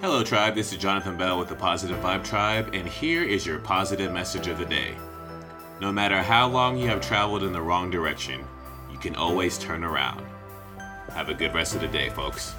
Hello, Tribe. This is Jonathan Bell with the Positive Vibe Tribe, and here is your positive message of the day. No matter how long you have traveled in the wrong direction, you can always turn around. Have a good rest of the day, folks.